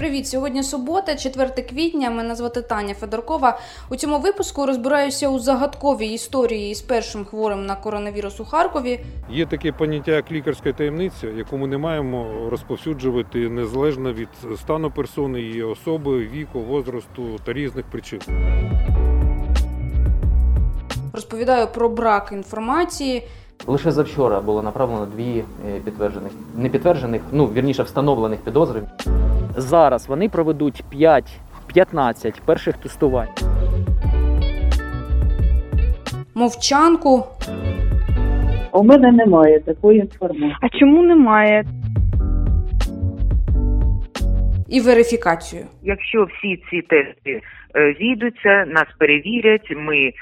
Привіт! Сьогодні субота, 4 квітня. Мене звати Таня Федоркова. У цьому випуску розбираюся у загадковій історії із першим хворим на коронавірус у Харкові. Є таке поняття як лікарська таємниця, яку ми не маємо розповсюджувати незалежно від стану персони, її особи, віку, возрасту та різних причин. Розповідаю про брак інформації. Лише завчора було направлено дві е, підтверджених, не підтверджених, ну вірніше встановлених підозри. Зараз вони проведуть 5-15 перших тестувань. Мовчанку, У мене немає такої інформації. А чому немає? і верифікацію. Якщо всі ці тести е, зійдуться, нас перевірять, ми е,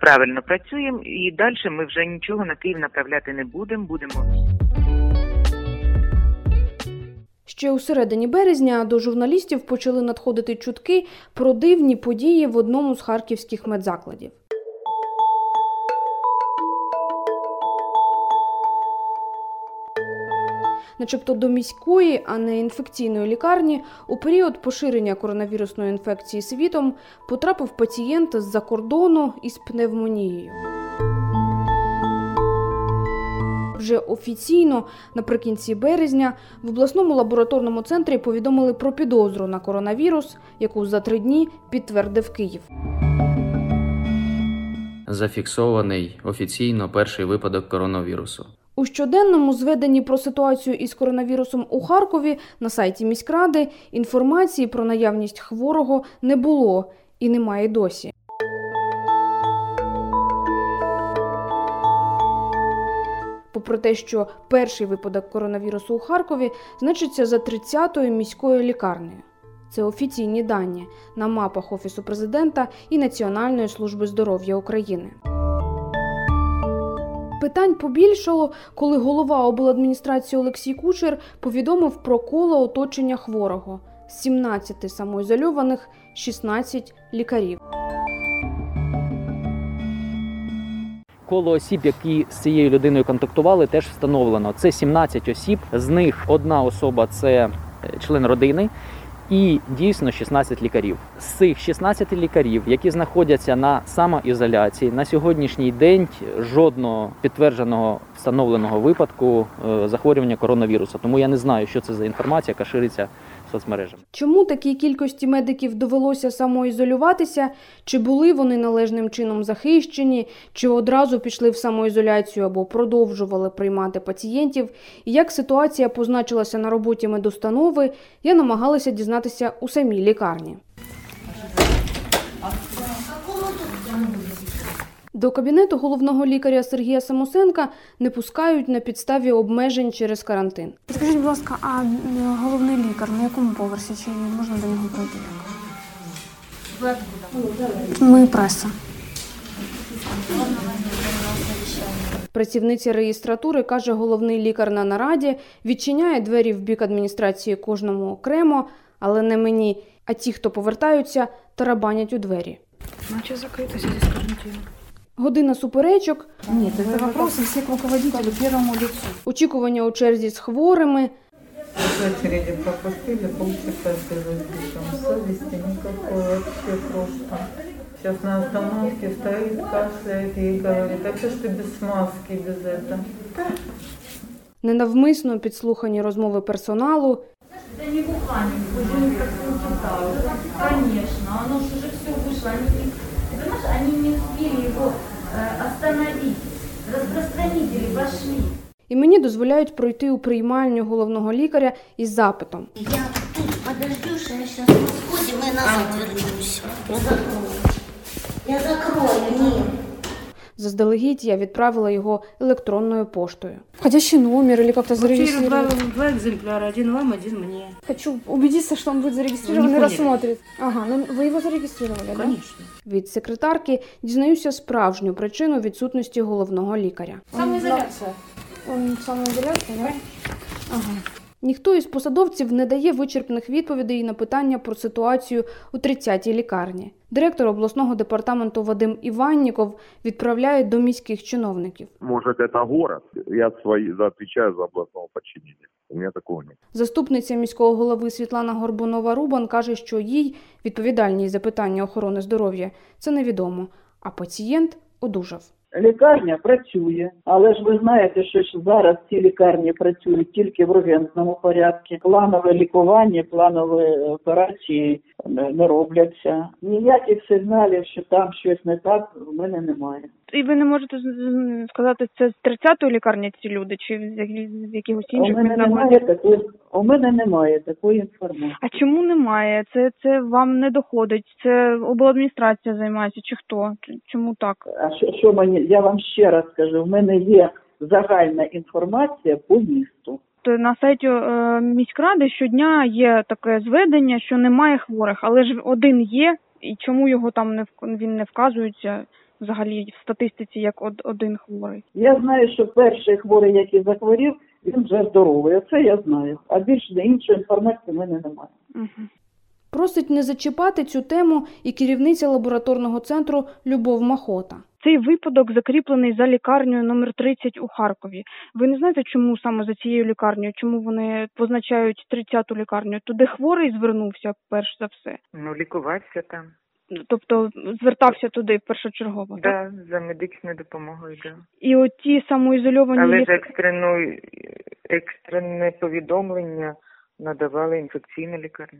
правильно працюємо, і далі ми вже нічого на Київ направляти не будемо. Будемо Ще у середині березня до журналістів почали надходити чутки про дивні події в одному з харківських медзакладів. Начебто до міської, а не інфекційної лікарні у період поширення коронавірусної інфекції світом потрапив пацієнт з-за кордону із пневмонією. Вже офіційно наприкінці березня в обласному лабораторному центрі повідомили про підозру на коронавірус, яку за три дні підтвердив Київ. Зафіксований офіційно перший випадок коронавірусу. У щоденному зведенні про ситуацію із коронавірусом у Харкові на сайті міськради інформації про наявність хворого не було і немає досі. Попри те, що перший випадок коронавірусу у Харкові значиться за 30-ю міською лікарнею. Це офіційні дані на мапах Офісу президента і Національної служби здоров'я України. Питань побільшало, коли голова обладміністрації Олексій Кучер повідомив про коло оточення хворого з 17 самоізольованих, 16 лікарів. Коло осіб, які з цією людиною контактували, теж встановлено. Це 17 осіб. З них одна особа це е, член родини. І дійсно 16 лікарів. З цих 16 лікарів, які знаходяться на самоізоляції, на сьогоднішній день жодного підтвердженого встановленого випадку е, захворювання коронавірусу. Тому я не знаю, що це за інформація, яка шириться соцмережами. Чому такій кількості медиків довелося самоізолюватися? Чи були вони належним чином захищені, чи одразу пішли в самоізоляцію або продовжували приймати пацієнтів? І як ситуація позначилася на роботі медустанови, я намагалася дізнатися у самій лікарні. До кабінету головного лікаря Сергія Самосенка не пускають на підставі обмежень через карантин. Скажіть, будь ласка, а головний лікар на якому поверсі? Чи можна до нього пройти? Ми преса. Працівниця реєстратури каже, головний лікар на нараді відчиняє двері в бік адміністрації кожному окремо, але не мені. А ті, хто повертаються, тарабанять у двері. Наче закрито здесь карантин. Година суперечок, Нет, это вопросы все к руководителю первому лицу. очікування у черзі з хворими, В очереди пропустили, полчаса сижу здесь, там совести никакой вообще просто. Сейчас на остановке стоит, кашляет и говорит, а что ж ты без маски, без этого? ненавмисно підслухані розмови персоналу, Да не бухание, будем как Конечно, оно же уже все вышло. Они, не- ты понимаешь, они не успели розпространителі э, пошли. і мені дозволяють пройти у приймальню головного лікаря із запитом. Я тут подожду, я сейчас мы Ми и назад вернемося. Я закрою. Я закрою, нет. Заздалегідь я відправила його електронною поштою. Входящий номер или как-то зарегистрирован. два экземпляра, один вам, один мне. Хочу убедиться, что он будет зарегистрирован Не и рассмотрит. Ага, ну вы его зарегистрировали, да? Конечно. Від секретарки дізнаюся справжню причину відсутності головного лікаря. Самоизоляция. Он самоизоляция, да? Ага. Ніхто із посадовців не дає вичерпних відповідей на питання про ситуацію у 30-й лікарні. Директор обласного департаменту Вадим Іванніков відправляє до міських чиновників. Может, это город? Я свои, за- отвечаю за областного подчинения. У меня такого нет. Заступниця міського голови Світлана Горбунова-Рубан каже, що їй відповідальність за питання охорони здоров'я це невідомо, а пацієнт одужав. Лікарня працює, але ж ви знаєте, що зараз ці лікарні працюють тільки в ургентному порядку. Планове лікування, планові операції не не робляться. Ніяких сигналів, що там щось не так, в мене немає. І ви не можете сказати, це з 30-ї лікарні ці люди, чи з яких- з якихось У інших мене немає такої, у мене немає такої інформації. А чому немає? Це, це вам не доходить? Це обладміністрація займається, чи хто? Чому так? А що, що мені? Я вам ще раз скажу, в мене є загальна інформація по місту. На сайті е, міськради щодня є таке зведення, що немає хворих, але ж один є, і чому його там не він не вказується взагалі в статистиці як од- один хворий? Я знаю, що перший хворий, який захворів, він вже здоровий. Це я знаю. А більше іншої інформації в мене немає. Угу. Просить не зачіпати цю тему і керівниця лабораторного центру Любов Махота. Цей випадок закріплений за лікарнею номер 30 у Харкові. Ви не знаєте, чому саме за цією лікарнею? Чому вони позначають 30-ту лікарню? Туди хворий звернувся перш за все. Ну, лікувався там. Тобто звертався туди першочергово. Так? За медичною допомогою, да. І от ті самоізольовані Але ж екстрену, екстрене повідомлення надавали інфекційна лікарня.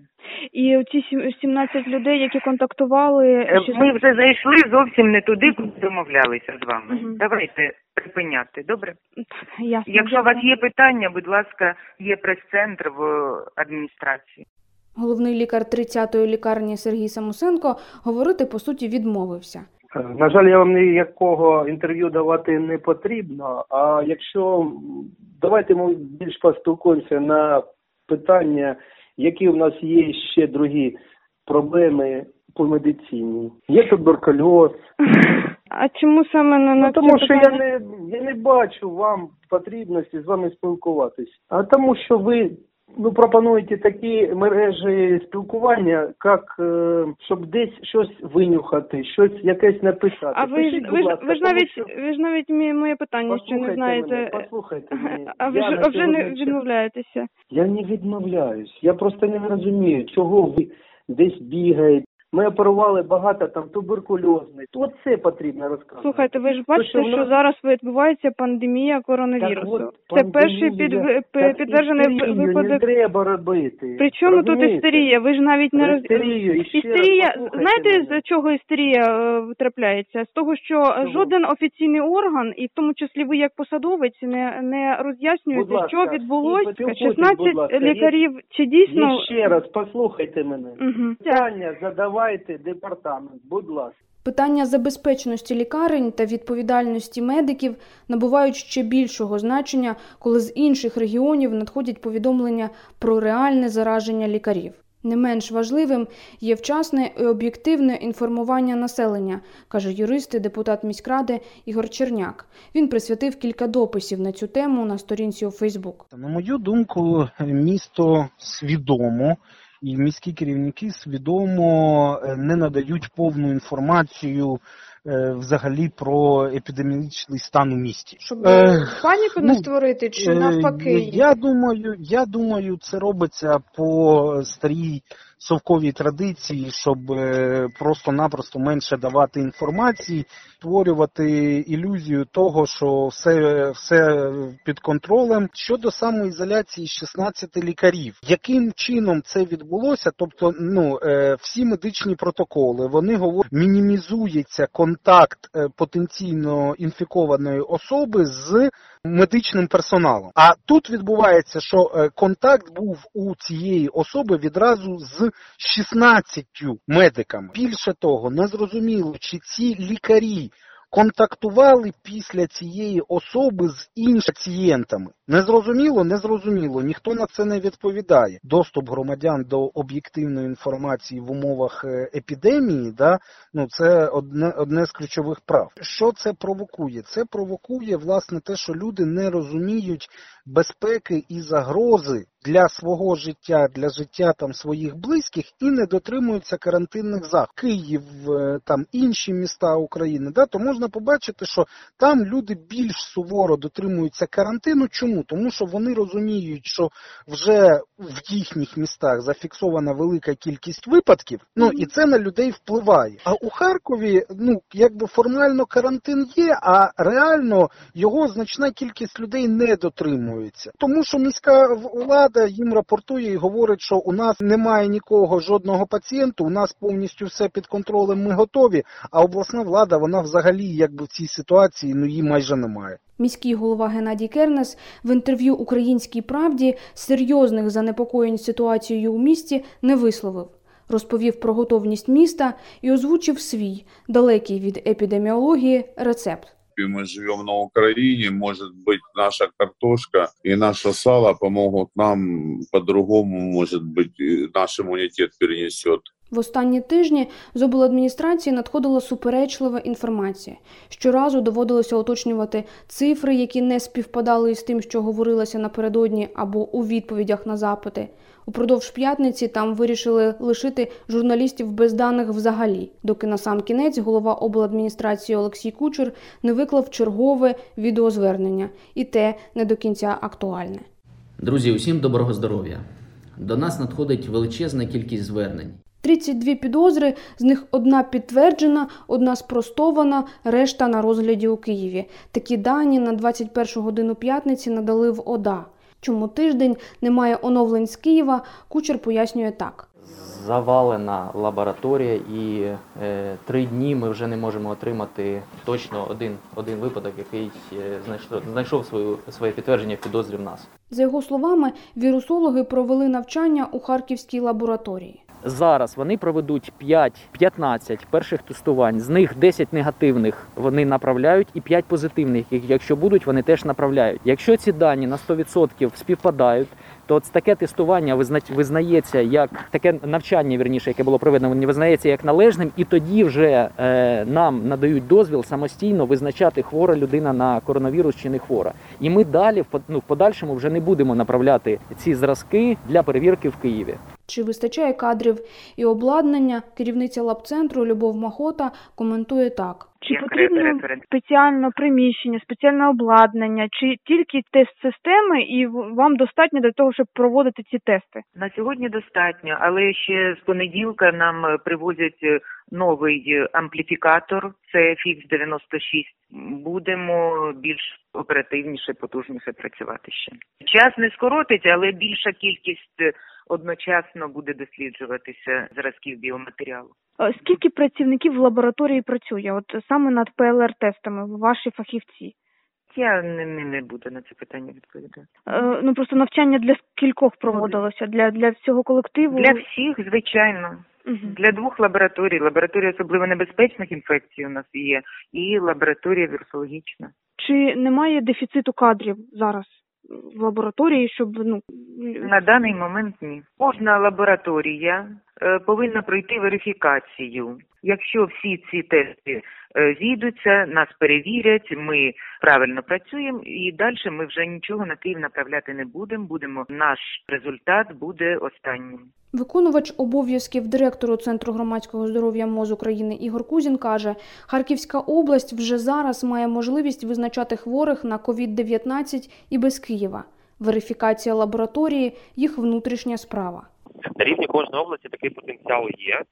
і ці 17 людей, які контактували, Е, Ми вже зайшли зовсім не туди, куди домовлялися з вами. Мгм. Давайте припиняти, добре? Ясно. Якщо у вас є питання, будь ласка, є прес-центр в адміністрації. Головний лікар 30-ї лікарні Сергій Самусенко говорити по суті відмовився. На жаль, я вам ніякого інтерв'ю давати не потрібно. А якщо давайте ми більш поспілкуємося на питання, які у нас є ще другі проблеми по медицині. Є туберкульоз. А чому саме на, на Ну, тому що я не я не бачу вам потрібності з вами спілкуватись. А тому, що ви ну пропонуєте такі мережі спілкування, як е, щоб десь щось винюхати, щось якесь написати. А ви ж Пишіть, ви будь ж ласка, ви ж тому навіть що- ви ж навіть мі- моє питання що не Послухайте знаєте. мене, послухайте мене. А ви Я ж на а вже не сьогодні- відмовляєтеся. Я не відмовляюсь. Я просто не розумію, чого ви десь бігаєте. Ми оперували багато там туберкульозних. От це потрібно розказувати. Слухайте, ви ж бачите, що в що нас- зараз відбувається пандемія коронавірусу. Так от, Це перший під. Так підтверджений істерію Не випадок. треба робити. Причому тут істерія? Ви ж навіть не роз... Істерію, раз істерія. Знаєте, мене. з чого істерія е, трапляється? З того, що Чого? жоден офіційний орган, і в тому числі ви як посадовець, не не роз'яснюєте, ласка, що відбулося. спілкуйтесь, 16 ласка. лікарів. Чи дійсно ще раз послухайте мене. Мгм. Питання задавайте департамент, будь ласка. Питання забезпеченості лікарень та відповідальності медиків набувають ще більшого значення, коли з інших регіонів надходять повідомлення про реальне зараження лікарів. Не менш важливим є вчасне і об'єктивне інформування населення, каже юрист і депутат міськради Ігор Черняк. Він присвятив кілька дописів на цю тему на сторінці у Фейсбук. На мою думку, місто свідомо і міські керівники свідомо е, не надають повну інформацію е, взагалі про епідеміологічний стан у місті. Щоб Е, паніку не ну, створити, чи навпаки? Я думаю, я думаю, це робиться по старій совковій традиції, щоб просто-напросто менше давати інформації, створювати ілюзію того, що все, все під контролем. Щодо самоізоляції 16 лікарів, яким чином це відбулося? Тобто, ну е, всі медичні протоколи вони говорять, мінімізується контакт е, потенційно інфікованої особи з медичним персоналом. А тут відбувається, що е, контакт був у цієї особи відразу з 16 медиками. Більше того, незрозуміло, чи ці лікарі контактували після цієї особи з іншими пацієнтами. Незрозуміло, незрозуміло. Ніхто на це не відповідає. Доступ громадян до об'єктивної інформації в умовах е, епідемії, да, ну це одне, одне з ключових прав. Що це провокує? Це провокує власне те, що люди не розуміють безпеки і загрози для свого життя, для життя там своїх близьких і не дотримуються карантинних заходів. Київ, е, там інші міста України, да, то можна побачити, що там люди більш суворо дотримуються карантину. Чому? Тому що вони розуміють, що вже в їхніх містах зафіксована велика кількість випадків, ну і це на людей впливає. А у Харкові, ну якби формально карантин є, а реально його значна кількість людей не дотримується. Тому що міська влада їм рапортує і говорить, що у нас немає нікого, жодного пацієнту, у нас повністю все під контролем, ми готові. А обласна влада, вона взагалі якби в цій ситуації ну її майже немає. Міський голова Геннадій Кернес в інтерв'ю Українській правді серйозних занепокоєнь ситуацією у місті не висловив. Розповів про готовність міста і озвучив свій далекий від епідеміології рецепт И мы живем на Украине, может быть, наша картошка и наше сало помогут нам по-другому, может быть, и наш иммунитет перенесет. В останні тижні з обладміністрації надходила суперечлива інформація. Щоразу доводилося уточнювати цифри, які не співпадали із тим, що говорилося напередодні або у відповідях на запити. Упродовж п'ятниці там вирішили лишити журналістів без даних взагалі, доки на сам кінець голова обладміністрації Олексій Кучер не виклав чергове відеозвернення, і те не до кінця актуальне. Друзі, усім доброго здоров'я! До нас надходить величезна кількість звернень. 32 підозри, з них одна підтверджена, одна спростована, решта на розгляді у Києві. Такі дані на 21 годину п'ятниці надали в ОДА. Чому тиждень немає оновлень з Києва, кучер пояснює так. Завалена лабораторія, і е, три дні ми вже не можемо отримати точно один, один випадок, який е, знайшов, знайшов свою, своє підтвердження в підозрі в нас. За його словами, вірусологи провели навчання у Харківській лабораторії. Зараз вони проведуть 5-15 перших тестувань. З них 10 негативних вони направляють, і 5 позитивних, якщо будуть, вони теж направляють. Якщо ці дані на 100% співпадають, то таке тестування визна- визнається як таке навчання, вірніше, яке було проведено, визнається як належним, і тоді вже е, нам надають дозвіл самостійно визначати хвора людина на коронавірус чи не хвора. І ми далі в ну, подальшому вже не будемо направляти ці зразки для перевірки в Києві. Чи вистачає кадрів і обладнання? Керівниця лабцентру Любов Махота коментує так. Чи потрібно спеціальне приміщення, спеціальне обладнання, чи тільки тест-системи, і вам достатньо для того, щоб проводити ці тести? На сьогодні достатньо, але ще з понеділка нам е, привозять е, новий е, ампліфікатор. Це FX 96. Будемо більш оперативніше, потужніше працювати ще. Час не скоротить, але більша кількість одночасно буде досліджуватися зразків біоматеріалу. Е, Скільки працівників в лабораторії працює? От саме над ПЛР-тестами, ваші фахівці? Я не, не, не буду на це питання відповідати. Е, Ну просто навчання для скількох проводилося? Для, для всього колективу? Для всіх, звичайно. Для двох лабораторій. Лабораторія особливо небезпечних інфекцій у нас є, і лабораторія вірусологічна. Чи немає дефіциту кадрів зараз в лабораторії, щоб ну На даний момент ні. Кожна лабораторія е, повинна пройти верифікацію. Якщо всі ці тести е, зійдуться, нас перевірять, ми правильно працюємо, і далі ми вже нічого на Київ направляти не будемо. Будемо наш результат буде останнім. Виконувач обов'язків директору Центру громадського здоров'я МОЗ України Ігор Кузін каже, Харківська область вже зараз має можливість визначати хворих на COVID-19 і без Києва. Верифікація лабораторії – їх внутрішня справа. На рівні кожної області такий потенціал є,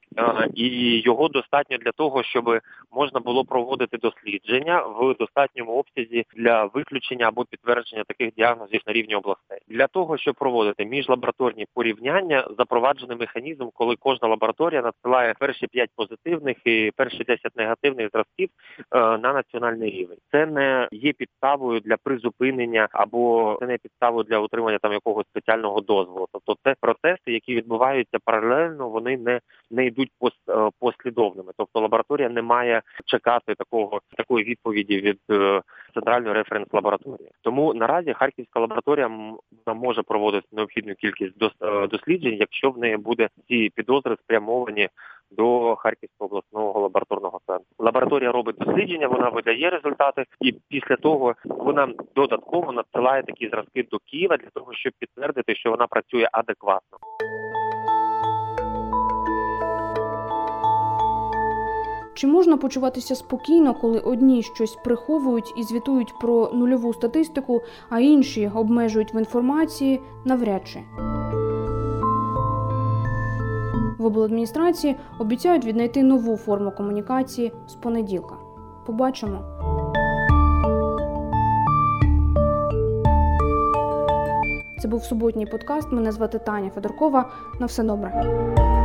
і його достатньо для того, щоб можна було проводити дослідження в достатньому обсязі для виключення або підтвердження таких діагнозів на рівні областей. Для того, щоб проводити міжлабораторні порівняння, запроваджений механізм, коли кожна лабораторія надсилає перші 5 позитивних і перші 10 негативних зразків е, на національний рівень. Це не є підставою для призупинення або це не підставою для отримання там якогось спеціального дозволу. Тобто це процеси, які відбуваються паралельно, вони не, не йдуть е, послідовними. Тобто лабораторія не має чекати такого такої відповіді від е, центральної референс-лабораторії. Тому наразі Харківська лабораторія може проводити необхідну кількість дос- е, досліджень, якщо в неї буде ці підозри спрямовані до Харківського обласного лабораторного центру. Лабораторія робить дослідження, вона видає результати, і після того вона додатково надсилає такі зразки до Києва для того, щоб підтвердити, що вона працює адекватно. Чи можна почуватися спокійно, коли одні щось приховують і звітують про нульову статистику, а інші обмежують в інформації навряд чи. В обладміністрації обіцяють віднайти нову форму комунікації з понеділка. Побачимо. Це був суботній подкаст. Мене звати Таня Федоркова. На все добре.